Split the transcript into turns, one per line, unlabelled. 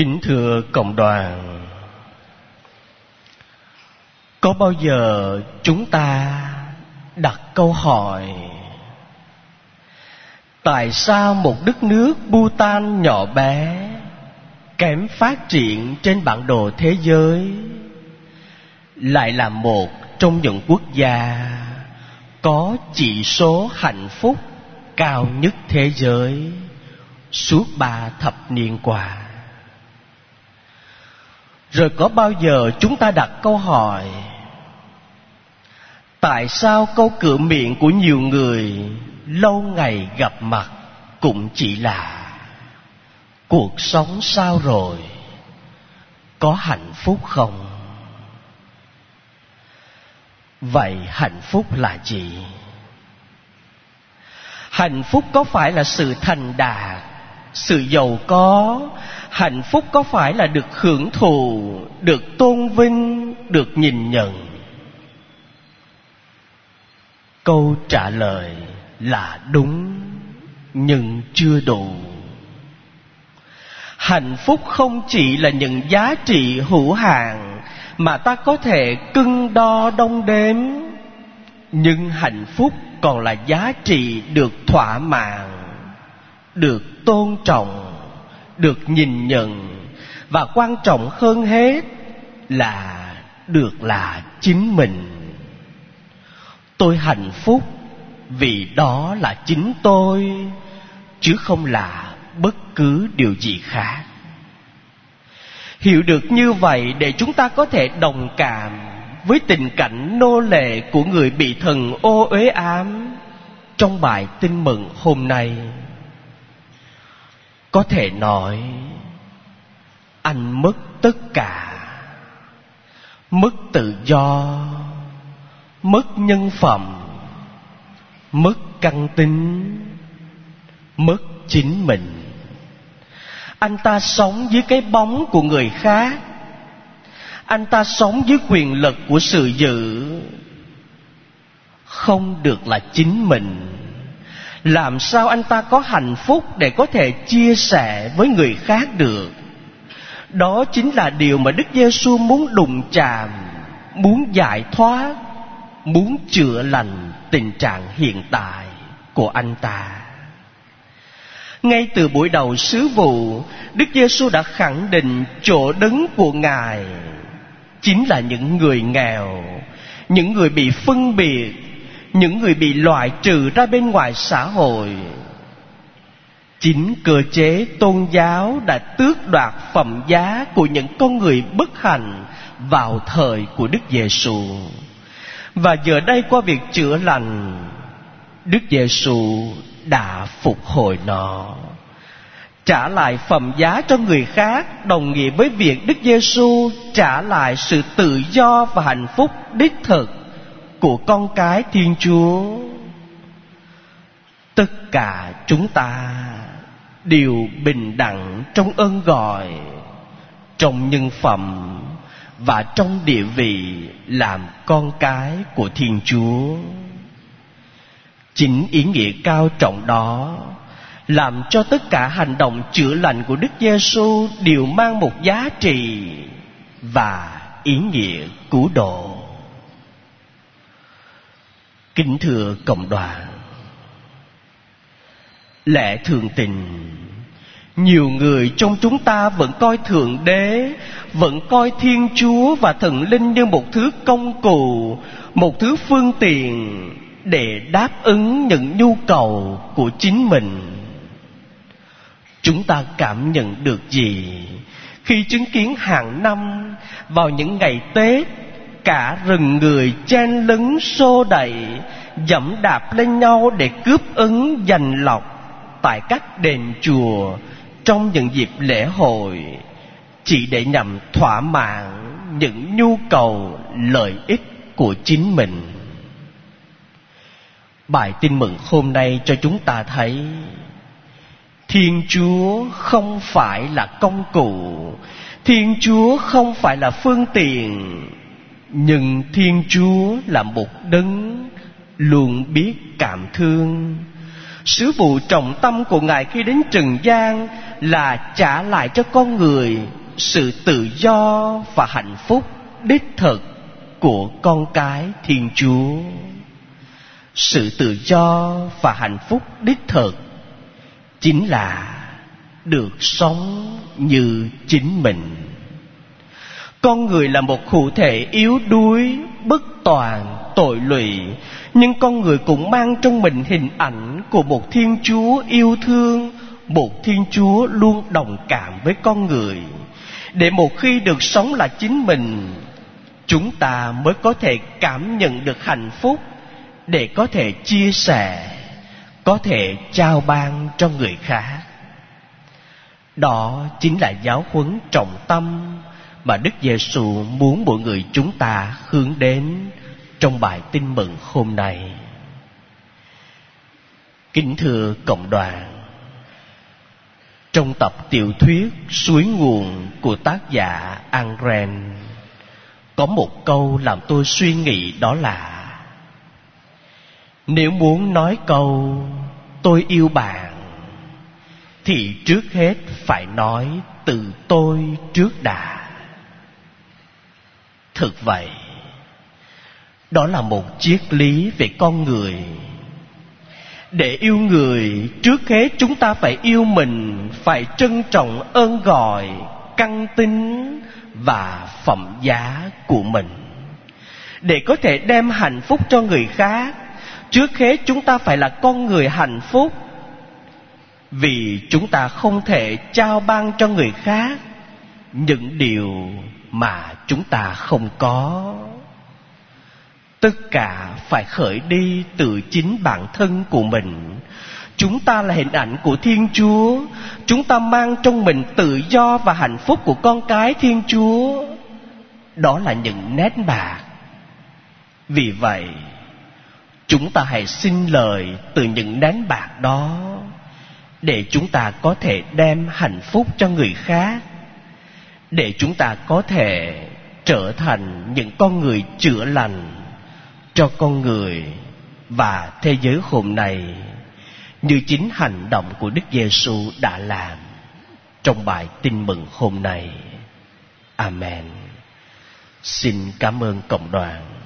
Kính thưa cộng đoàn, Có bao giờ chúng ta đặt câu hỏi, Tại sao một đất nước Bhutan nhỏ bé Kém phát triển trên bản đồ thế giới Lại là một trong những quốc gia Có chỉ số hạnh phúc cao nhất thế giới Suốt ba thập niên qua? Rồi có bao giờ chúng ta đặt câu hỏi, tại sao câu cửa miệng của nhiều người lâu ngày gặp mặt cũng chỉ là cuộc sống sao rồi? Có hạnh phúc không? Vậy hạnh phúc là gì? Hạnh phúc có phải là sự thành đạt sự giàu có, hạnh phúc có phải là được hưởng thụ, được tôn vinh, được nhìn nhận? Câu trả lời là đúng, nhưng chưa đủ. Hạnh phúc không chỉ là những giá trị hữu hạn mà ta có thể cân đo đong đếm, nhưng hạnh phúc còn là giá trị được thỏa mãn được tôn trọng, được nhìn nhận. Và quan trọng hơn hết là được là chính mình. Tôi hạnh phúc vì đó là chính tôi, chứ không là bất cứ điều gì khác. Hiểu được như vậy để chúng ta có thể đồng cảm với tình cảnh nô lệ của người bị thần ô uế ám trong bài tin mừng hôm nay có thể nói, anh mất tất cả. Mất tự do, mất nhân phẩm, mất căn tính, mất chính mình. Anh ta sống dưới cái bóng của người khác. Anh ta sống dưới quyền lực của sự dự không được là chính mình làm sao anh ta có hạnh phúc để có thể chia sẻ với người khác được? Đó chính là điều mà đức giêsu muốn đụng chạm, muốn giải thoát, muốn chữa lành tình trạng hiện tại của anh ta. Ngay từ buổi đầu sứ vụ, đức giêsu đã khẳng định chỗ đứng của ngài chính là những người nghèo, những người bị phân biệt những người bị loại trừ ra bên ngoài xã hội. Chính cơ chế tôn giáo đã tước đoạt phẩm giá của những con người bất hạnh vào thời của đức giêsu và giờ đây qua việc chữa lành, đức giêsu đã phục hồi nó. Trả lại phẩm giá cho người khác đồng nghĩa với việc đức giêsu trả lại sự tự do và hạnh phúc đích thực của con cái thiên chúa. Tất cả chúng ta đều bình đẳng trong ơn gọi, trong nhân phẩm và trong địa vị làm con cái của thiên chúa. Chính ý nghĩa cao trọng đó làm cho tất cả hành động chữa lành của đức giêsu đều mang một giá trị và ý nghĩa cứu độ kính thưa cộng đoàn, lẽ thường tình, nhiều người trong chúng ta vẫn coi thượng đế, vẫn coi thiên chúa và thần linh như một thứ công cụ, một thứ phương tiện để đáp ứng những nhu cầu của chính mình. Chúng ta cảm nhận được gì khi chứng kiến hàng năm vào những ngày tết cả rừng người chen lấn xô đẩy, dẫm đạp lên nhau để cướp ứng giành lọc tại các đền chùa trong những dịp lễ hội, chỉ để nhằm thỏa mãn những nhu cầu lợi ích của chính mình. Bài tin mừng hôm nay cho chúng ta thấy, thiên chúa không phải là công cụ, thiên chúa không phải là phương tiện nhưng thiên chúa là một đấng luôn biết cảm thương Sứ vụ trọng tâm của Ngài khi đến trần gian là trả lại cho con người sự tự do và hạnh phúc đích thực của con cái Thiên Chúa. Sự tự do và hạnh phúc đích thực chính là được sống như chính mình. Con người là một cụ thể yếu đuối, bất toàn, tội lụy, nhưng con người cũng mang trong mình hình ảnh của một Thiên Chúa yêu thương, một Thiên Chúa luôn đồng cảm với con người. Để một khi được sống là chính mình, chúng ta mới có thể cảm nhận được hạnh phúc để có thể chia sẻ, có thể trao ban cho người khác. Đó chính là giáo huấn trọng tâm mà Đức Giêsu muốn mọi người chúng ta hướng đến trong bài tin mừng hôm nay. Kính thưa cộng đoàn, trong tập tiểu thuyết Suối nguồn của tác giả Angren có một câu làm tôi suy nghĩ đó là Nếu muốn nói câu tôi yêu bạn thì trước hết phải nói từ tôi trước đã thực vậy. Đó là một triết lý về con người. Để yêu người, trước hết chúng ta phải yêu mình, phải trân trọng ơn gọi, căn tính và phẩm giá của mình. Để có thể đem hạnh phúc cho người khác, trước hết chúng ta phải là con người hạnh phúc. Vì chúng ta không thể trao ban cho người khác những điều mà chúng ta không có. Tất cả phải khởi đi từ chính bản thân của mình. Chúng ta là hình ảnh của thiên chúa. Chúng ta mang trong mình tự do và hạnh phúc của con cái thiên chúa. Đó là những nét bạc. Vì vậy, chúng ta hãy xin lời từ những nén bạc đó để chúng ta có thể đem hạnh phúc cho người khác để chúng ta có thể trở thành những con người chữa lành cho con người và thế giới hôm nay, như chính hành động của Đức Giêsu đã làm trong bài tin mừng hôm nay. Amen. Xin cảm ơn cộng đoàn.